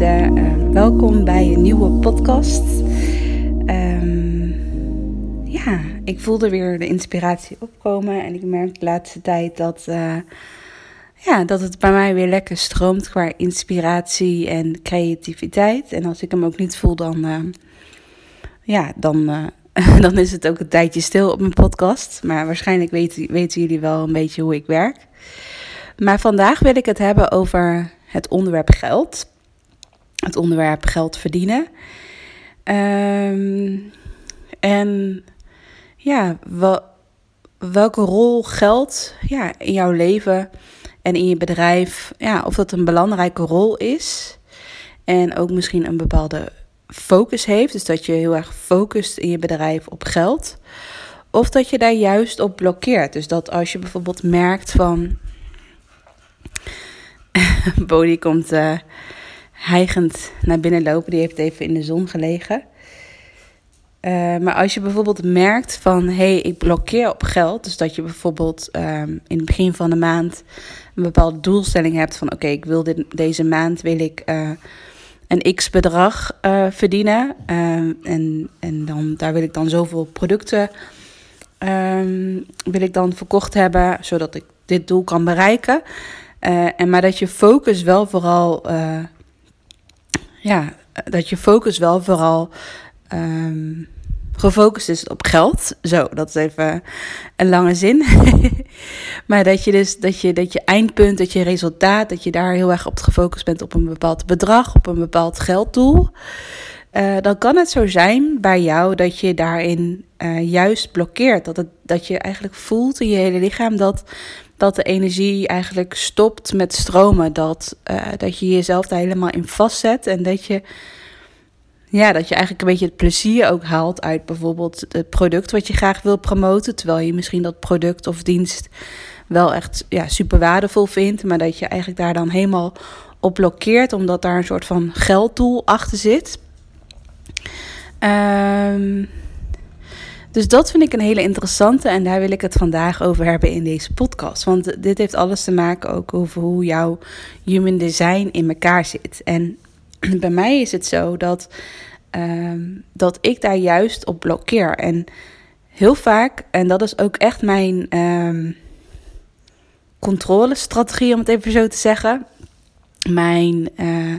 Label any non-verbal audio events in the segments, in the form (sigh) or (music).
Uh, welkom bij een nieuwe podcast. Um, ja, ik voelde weer de inspiratie opkomen. En ik merk de laatste tijd dat, uh, ja, dat het bij mij weer lekker stroomt qua inspiratie en creativiteit. En als ik hem ook niet voel, dan, uh, ja, dan, (laughs) dan is het ook een tijdje stil op mijn podcast. Maar waarschijnlijk weten, weten jullie wel een beetje hoe ik werk. Maar vandaag wil ik het hebben over het onderwerp geld. Het onderwerp geld verdienen. Um, en ja, wel, welke rol geld ja, in jouw leven en in je bedrijf, ja, of dat een belangrijke rol is. En ook misschien een bepaalde focus heeft. Dus dat je heel erg focust in je bedrijf op geld. Of dat je daar juist op blokkeert. Dus dat als je bijvoorbeeld merkt van (laughs) Bodie komt uh, hijgend naar binnen lopen. Die heeft even in de zon gelegen. Uh, maar als je bijvoorbeeld merkt van hé, hey, ik blokkeer op geld. Dus dat je bijvoorbeeld um, in het begin van de maand een bepaalde doelstelling hebt van oké, ik wil dit, deze maand wil ik uh, een x bedrag uh, verdienen. en, en dan, daar wil ik dan zoveel producten um, wil ik dan verkocht hebben, zodat ik dit doel kan bereiken. En maar dat je focus wel vooral, ja, dat je focus wel vooral um, gefocust is op geld. Zo, dat is even een lange zin. (laughs) maar dat je dus, dat je, dat je eindpunt, dat je resultaat, dat je daar heel erg op gefocust bent op een bepaald bedrag, op een bepaald gelddoel. Uh, dan kan het zo zijn bij jou dat je daarin uh, juist blokkeert. Dat, het, dat je eigenlijk voelt in je hele lichaam dat dat de energie eigenlijk stopt met stromen. Dat, uh, dat je jezelf daar helemaal in vastzet en dat je, ja, dat je eigenlijk een beetje het plezier ook haalt uit bijvoorbeeld het product wat je graag wil promoten. Terwijl je misschien dat product of dienst wel echt ja, super waardevol vindt, maar dat je eigenlijk daar dan helemaal op blokkeert, omdat daar een soort van gelddoel achter zit. Um, dus dat vind ik een hele interessante en daar wil ik het vandaag over hebben in deze podcast. Want dit heeft alles te maken ook over hoe jouw human design in elkaar zit. En (clears throat) bij mij is het zo dat, um, dat ik daar juist op blokkeer. En heel vaak, en dat is ook echt mijn um, controlestrategie, om het even zo te zeggen. Mijn, uh,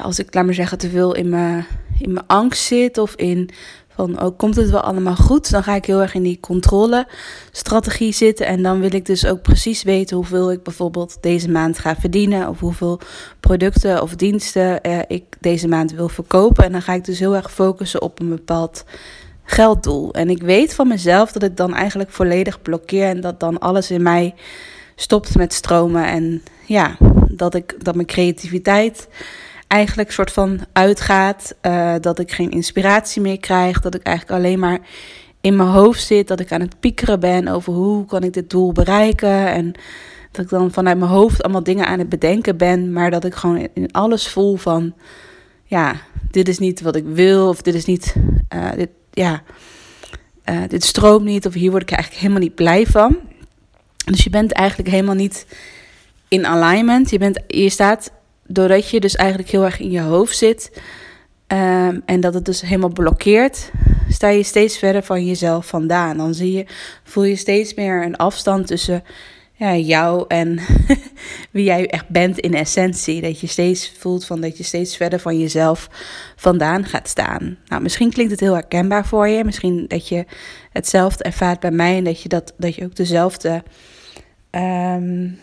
als ik, laat maar zeggen, te veel in mijn, in mijn angst zit of in van oh, komt het wel allemaal goed? Dan ga ik heel erg in die controlestrategie zitten. En dan wil ik dus ook precies weten hoeveel ik bijvoorbeeld deze maand ga verdienen. Of hoeveel producten of diensten eh, ik deze maand wil verkopen. En dan ga ik dus heel erg focussen op een bepaald gelddoel. En ik weet van mezelf dat ik dan eigenlijk volledig blokkeer. En dat dan alles in mij stopt met stromen. En ja, dat, ik, dat mijn creativiteit eigenlijk soort van uitgaat. Uh, dat ik geen inspiratie meer krijg. Dat ik eigenlijk alleen maar in mijn hoofd zit. Dat ik aan het piekeren ben over hoe kan ik dit doel bereiken. En dat ik dan vanuit mijn hoofd allemaal dingen aan het bedenken ben. Maar dat ik gewoon in alles voel van... Ja, dit is niet wat ik wil. Of dit is niet... Uh, dit, ja, uh, dit stroomt niet. Of hier word ik eigenlijk helemaal niet blij van. Dus je bent eigenlijk helemaal niet in alignment. Je, bent, je staat doordat je dus eigenlijk heel erg in je hoofd zit um, en dat het dus helemaal blokkeert, sta je steeds verder van jezelf vandaan. Dan zie je, voel je steeds meer een afstand tussen ja, jou en (laughs) wie jij echt bent in essentie. Dat je steeds voelt van dat je steeds verder van jezelf vandaan gaat staan. Nou, misschien klinkt het heel herkenbaar voor je. Misschien dat je hetzelfde ervaart bij mij en dat je, dat, dat je ook dezelfde. Um,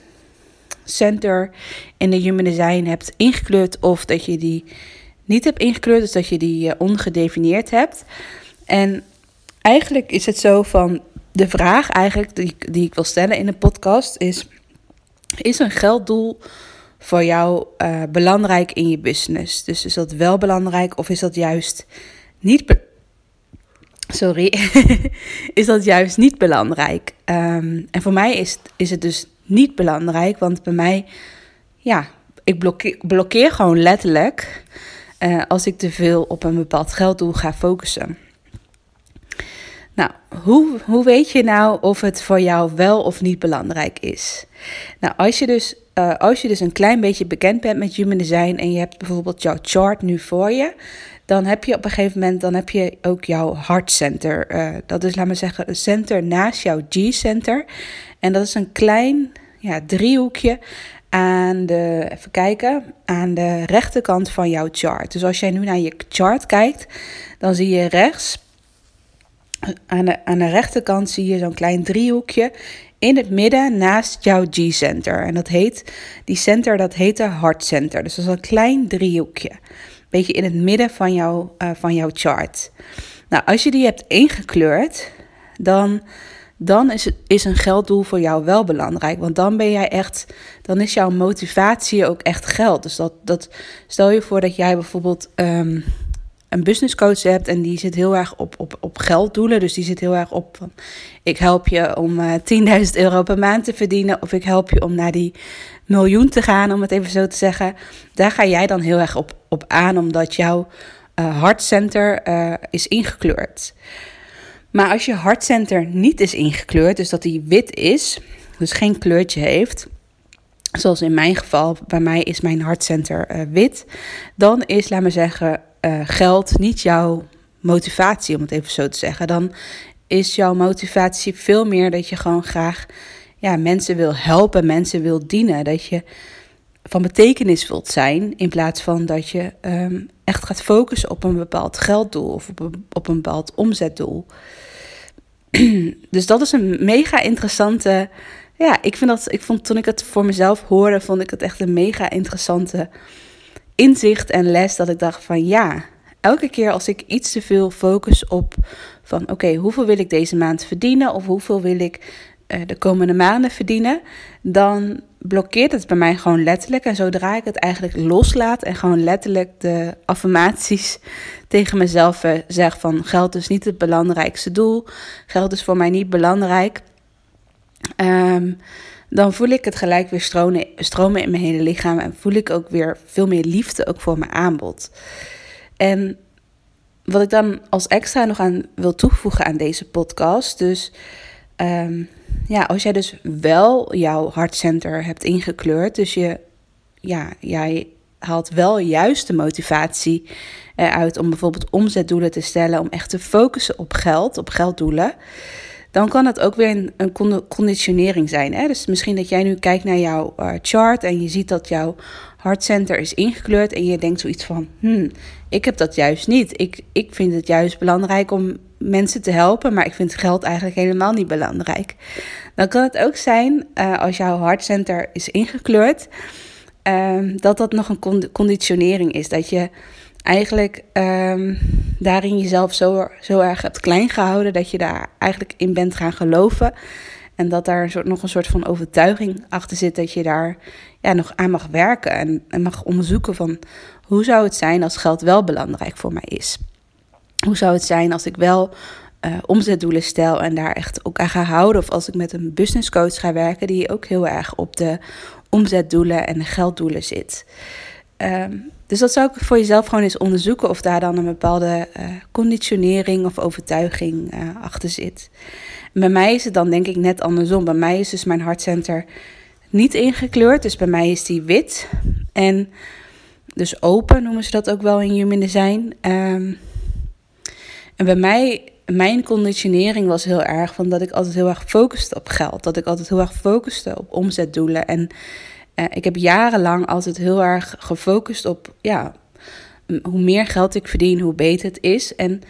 center in de human design hebt ingekleurd of dat je die niet hebt ingekleurd, dus dat je die uh, ongedefinieerd hebt. En eigenlijk is het zo van de vraag eigenlijk die, die ik wil stellen in de podcast is: is een gelddoel voor jou uh, belangrijk in je business? Dus is dat wel belangrijk of is dat juist niet Sorry, (laughs) is dat juist niet belangrijk? Um, en voor mij is, is het dus niet belangrijk. Want bij mij, ja, ik blokkeer, gewoon letterlijk uh, als ik te veel op een bepaald gelddoel ga focussen. Nou, hoe, hoe weet je nou of het voor jou wel of niet belangrijk is? Nou, als je dus, uh, als je dus een klein beetje bekend bent met human design en je hebt bijvoorbeeld jouw chart nu voor je, dan heb je op een gegeven moment dan heb je ook jouw heart center. Uh, dat is, laat maar zeggen, een center naast jouw G-center. En dat is een klein ja, driehoekje aan de, even kijken, aan de rechterkant van jouw chart. Dus als jij nu naar je chart kijkt, dan zie je rechts, aan de, aan de rechterkant zie je zo'n klein driehoekje in het midden naast jouw G-center. En dat heet, die center, dat heet de heart center. Dus dat is een klein driehoekje. Beetje in het midden van, jouw uh, van jouw chart. Nou, als je die hebt ingekleurd, dan dan is, is een gelddoel voor jou wel belangrijk. Want dan ben jij echt, dan is jouw motivatie ook echt geld. Dus dat, dat stel je voor dat jij bijvoorbeeld um, een businesscoach hebt en die zit heel erg op, op, op gelddoelen. Dus die zit heel erg op van ik help je om uh, 10.000 euro per maand te verdienen. Of ik help je om naar die miljoen te gaan, om het even zo te zeggen. Daar ga jij dan heel erg op, op aan, omdat jouw uh, hartcenter uh, is ingekleurd. Maar als je hartcenter niet is ingekleurd, dus dat die wit is, dus geen kleurtje heeft, zoals in mijn geval, bij mij is mijn hartcenter wit, dan is, laat maar zeggen, uh, geld niet jouw motivatie, om het even zo te zeggen. Dan is jouw motivatie veel meer dat je gewoon graag ja, mensen wil helpen, mensen wil dienen. Dat je van betekenis wilt zijn, in plaats van dat je um, echt gaat focussen op een bepaald gelddoel of op een, op een bepaald omzetdoel. (clears throat) dus dat is een mega interessante. Ja, ik vind dat. Ik vond toen ik het voor mezelf hoorde, vond ik het echt een mega interessante inzicht en les. Dat ik dacht van ja, elke keer als ik iets te veel focus op van oké, hoeveel wil ik deze maand verdienen of hoeveel wil ik uh, de komende maanden verdienen, dan blokkeert het bij mij gewoon letterlijk. En zodra ik het eigenlijk loslaat en gewoon letterlijk de affirmaties (laughs) tegen mezelf eh, zeg van geld is niet het belangrijkste doel, geld is voor mij niet belangrijk, um, dan voel ik het gelijk weer stromen, stromen in mijn hele lichaam en voel ik ook weer veel meer liefde ook voor mijn aanbod. En wat ik dan als extra nog aan wil toevoegen aan deze podcast, dus um, ja, als jij dus wel jouw hartcenter hebt ingekleurd, dus je, ja, jij haalt wel juist de motivatie eruit om bijvoorbeeld omzetdoelen te stellen, om echt te focussen op geld, op gelddoelen, dan kan het ook weer een, een conditionering zijn. Hè? Dus misschien dat jij nu kijkt naar jouw uh, chart en je ziet dat jouw hartcenter is ingekleurd en je denkt zoiets van, hmm, ik heb dat juist niet. Ik, ik vind het juist belangrijk om mensen te helpen, maar ik vind geld eigenlijk helemaal niet belangrijk. Dan kan het ook zijn, uh, als jouw hartcenter is ingekleurd, uh, dat dat nog een conditionering is. Dat je eigenlijk um, daarin jezelf zo, zo erg hebt klein gehouden, dat je daar eigenlijk in bent gaan geloven. En dat daar een soort, nog een soort van overtuiging achter zit dat je daar ja, nog aan mag werken en, mag onderzoeken van hoe zou het zijn als geld wel belangrijk voor mij is. Hoe zou het zijn als ik wel uh, omzetdoelen stel en daar echt ook aan ga houden? Of als ik met een business coach ga werken die ook heel erg op de omzetdoelen en de gelddoelen zit. Um, dus dat zou ik voor jezelf gewoon eens onderzoeken of daar dan een bepaalde uh, conditionering of overtuiging uh, achter zit. Bij mij is het dan denk ik net andersom. Bij mij is dus mijn hartcenter niet ingekleurd, dus bij mij is die wit. En dus open noemen ze dat ook wel in Human Design. Um, en bij mij, mijn conditionering was heel erg van dat ik altijd heel erg focuste op geld. Dat ik altijd heel erg focuste op omzetdoelen. En uh, ik heb jarenlang altijd heel erg gefocust op, ja, hoe meer geld ik verdien, hoe beter het is. En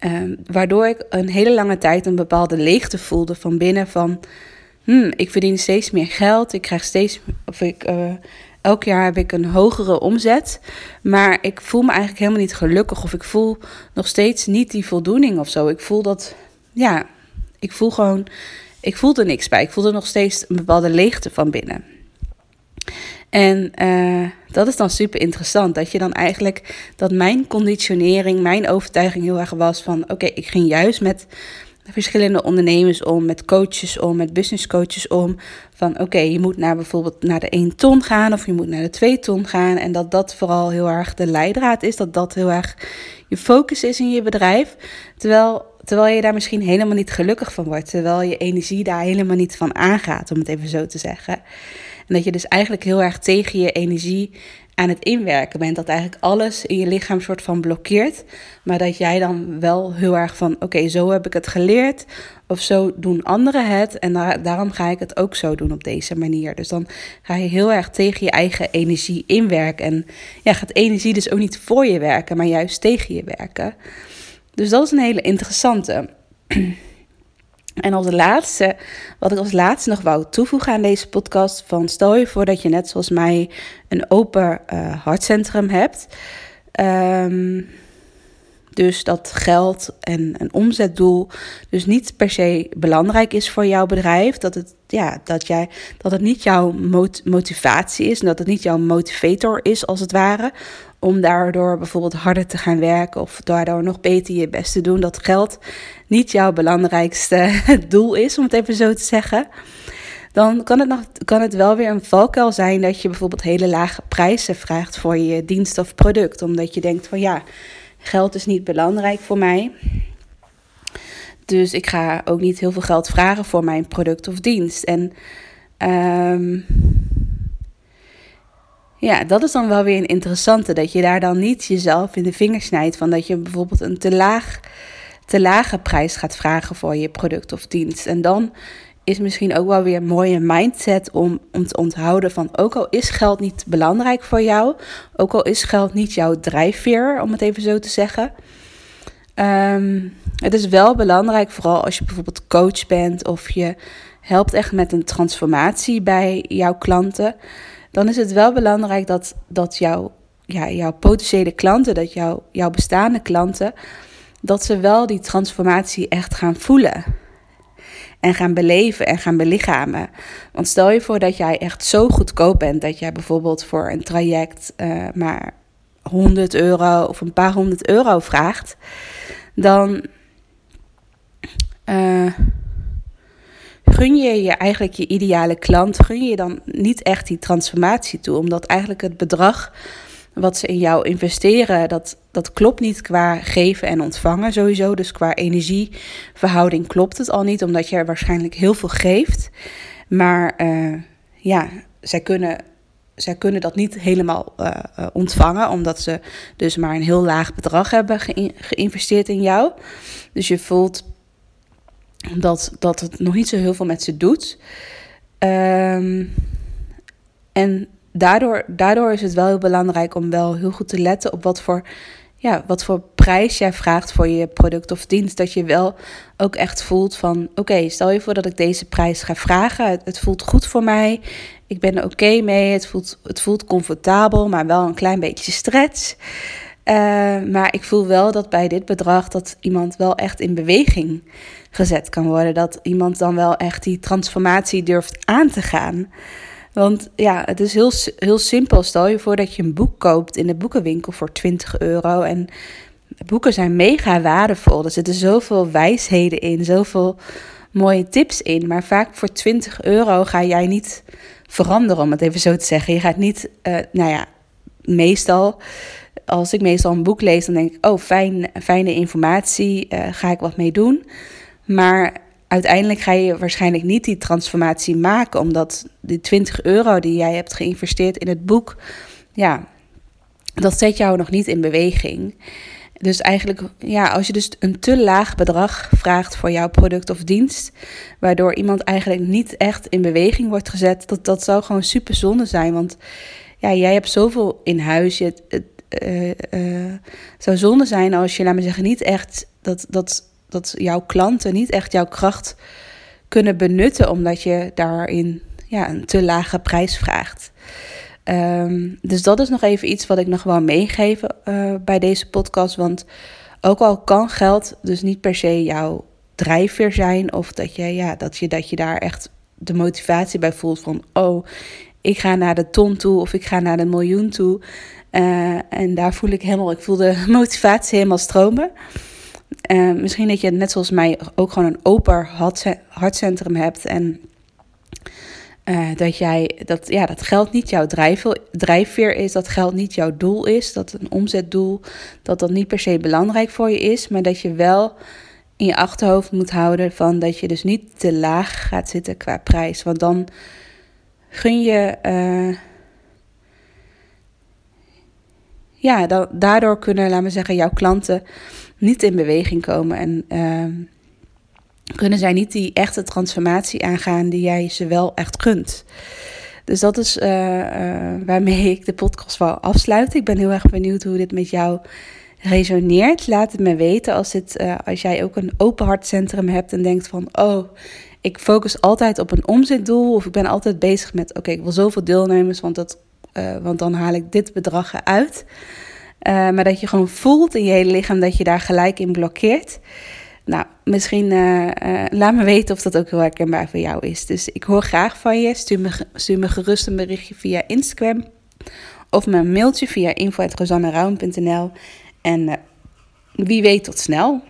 uh, waardoor ik een hele lange tijd een bepaalde leegte voelde van binnen van, hmm, ik verdien steeds meer geld, ik krijg steeds, of ik, uh, elk jaar heb ik een hogere omzet. Maar ik voel me eigenlijk helemaal niet gelukkig. Of ik voel nog steeds niet die voldoening of zo. Ik voel dat, ja, ik voel gewoon, ik voel er niks bij. Ik voel er nog steeds een bepaalde leegte van binnen. En uh, dat is dan super interessant. Dat je dan eigenlijk, dat mijn conditionering, mijn overtuiging heel erg was van: oké, ik ging juist met verschillende ondernemers om, met coaches om, met business coaches om. Van oké, je moet naar bijvoorbeeld naar de 1 ton gaan of je moet naar de 2 ton gaan. En dat dat vooral heel erg de leidraad is, dat dat heel erg je focus is in je bedrijf. Terwijl terwijl je daar misschien helemaal niet gelukkig van wordt. Terwijl je energie daar helemaal niet van aangaat, om het even zo te zeggen. Dat je dus eigenlijk heel erg tegen je energie aan het inwerken bent. Dat eigenlijk alles in je lichaam soort van blokkeert. Maar dat jij dan wel heel erg van: oké, zo heb ik het geleerd. Of zo doen anderen het. En daarom ga ik het ook zo doen op deze manier. Dus dan ga je heel erg tegen je eigen energie inwerken. En ja, gaat energie dus ook niet voor je werken, maar juist tegen je werken. Dus dat is een hele interessante. (clears throat) En als laatste, wat ik als laatste nog wou toevoegen aan deze podcast, van stel je voor dat je net zoals mij een open uh, hartcentrum hebt. Um, dus dat geld en een omzetdoel dus niet per se belangrijk is voor jouw bedrijf. Dat het, ja, dat jij, dat het niet jouw motivatie is en dat het niet jouw motivator is als het ware. Om daardoor bijvoorbeeld harder te gaan werken of daardoor nog beter je best te doen. Dat geld niet jouw belangrijkste (laughs) doel is, om het even zo te zeggen. Dan kan het, nog, kan het wel weer een valkuil zijn dat je bijvoorbeeld hele lage prijzen vraagt voor je dienst of product. Omdat je denkt van ja Geld is niet belangrijk voor mij. Dus ik ga ook niet heel veel geld vragen voor mijn product of dienst. En um, ja, dat is dan wel weer een interessante. Dat je daar dan niet jezelf in de vingers snijdt. Van dat je bijvoorbeeld een te, laag, te lage prijs gaat vragen voor je product of dienst. En dan is misschien ook wel weer een mooie mindset om, om te onthouden van ook al is geld niet belangrijk voor jou, ook al is geld niet jouw drijfveer, om het even zo te zeggen. Ehm, het is wel belangrijk, vooral als je bijvoorbeeld coach bent of je helpt echt met een transformatie bij jouw klanten. Dan is het wel belangrijk dat, dat jouw, ja, jouw potentiële klanten, dat jouw, jouw bestaande klanten, dat ze wel die transformatie echt gaan voelen en gaan beleven en gaan belichamen. Want stel je voor dat jij echt zo goedkoop bent dat jij bijvoorbeeld voor een traject uh, maar 100 euro of een paar honderd euro vraagt, dan uh, gun je je eigenlijk je ideale klant, gun je dan niet echt die transformatie toe, omdat eigenlijk het bedrag wat ze in jou investeren, dat, dat klopt niet qua geven en ontvangen sowieso. Dus qua energieverhouding klopt het al niet, omdat je er waarschijnlijk heel veel geeft. Maar uh, ja, zij kunnen, zij kunnen dat niet helemaal uh, ontvangen, omdat ze dus maar een heel laag bedrag hebben geïnvesteerd in jou. Dus je voelt dat, dat het nog niet zo heel veel met ze doet. Um, en daardoor, daardoor is het wel heel belangrijk om wel heel goed te letten op wat voor, ja, wat voor prijs jij vraagt voor je product of dienst. Dat je wel ook echt voelt van oké, stel je voor dat ik deze prijs ga vragen. Het, voelt goed voor mij. Ik ben er oké mee. Het voelt, het voelt comfortabel, maar wel een klein beetje stretch. Uh, maar ik voel wel dat bij dit bedrag dat iemand wel echt in beweging gezet kan worden. Dat iemand dan wel echt die transformatie durft aan te gaan. Want ja, het is heel, heel simpel. Stel je voor dat je een boek koopt in de boekenwinkel voor 20 euro. En boeken zijn mega waardevol. Er zitten zoveel wijsheden in, zoveel mooie tips in. Maar vaak voor 20 euro ga jij niet veranderen, om het even zo te zeggen. Je gaat niet, uh, nou ja, meestal, als ik meestal een boek lees, dan denk ik, oh, fijn, fijne informatie, uh, ga ik wat mee doen. Maar uiteindelijk ga je waarschijnlijk niet die transformatie maken, omdat die 20 euro die jij hebt geïnvesteerd in het boek, ja, dat zet jou nog niet in beweging. Dus eigenlijk, ja, als je dus een te laag bedrag vraagt voor jouw product of dienst, waardoor iemand eigenlijk niet echt in beweging wordt gezet, dat, dat zou gewoon super zonde zijn. Want ja, jij hebt zoveel in huis. Je, het uh, zou zonde zijn als je, laat me zeggen, niet echt dat, dat dat jouw klanten niet echt jouw kracht kunnen benutten, omdat je daarin ja, een te lage prijs vraagt. Ehm, dus dat is nog even iets wat ik nog wel meegeven uh, bij deze podcast. Want ook al kan geld dus niet per se jouw drijfveer zijn, of dat je, ja, dat je, dat je daar echt de motivatie bij voelt van, oh, ik ga naar de ton toe of ik ga naar de miljoen toe. Uh, en daar voel ik helemaal, ik voel de (laughs) motivatie helemaal stromen. Uh, misschien dat je net zoals mij ook gewoon een open hartcentrum hebt. En uh, dat jij dat, ja, dat geld niet jouw drijfveer is, dat geld niet jouw doel is, dat een omzetdoel, dat dat niet per se belangrijk voor je is, maar dat je wel in je achterhoofd moet houden van dat je dus niet te laag gaat zitten qua prijs. Want dan gun je. Uh, ja, daardoor kunnen, laten we zeggen, jouw klanten niet in beweging komen. En uh, kunnen zij niet die echte transformatie aangaan die jij ze wel echt gunt. Dus dat is uh, waarmee ik de podcast wil afsluiten. Ik ben heel erg benieuwd hoe dit met jou resoneert. Laat het me weten als, uh, als jij ook een open hartcentrum hebt en denkt van... oh, ik focus altijd op een omzetdoel of ik ben altijd bezig met... oké, ik wil zoveel deelnemers, want, dat, want dan haal ik dit bedrag eruit. maar dat je gewoon voelt in je hele lichaam dat je daar gelijk in blokkeert... Nou, misschien uh, laat me weten of dat ook heel herkenbaar voor jou is. Dus ik hoor graag van je. Stuur me, stuur me gerust een berichtje via Instagram. Of een mailtje via info.rosanneround.nl. En wie weet tot snel.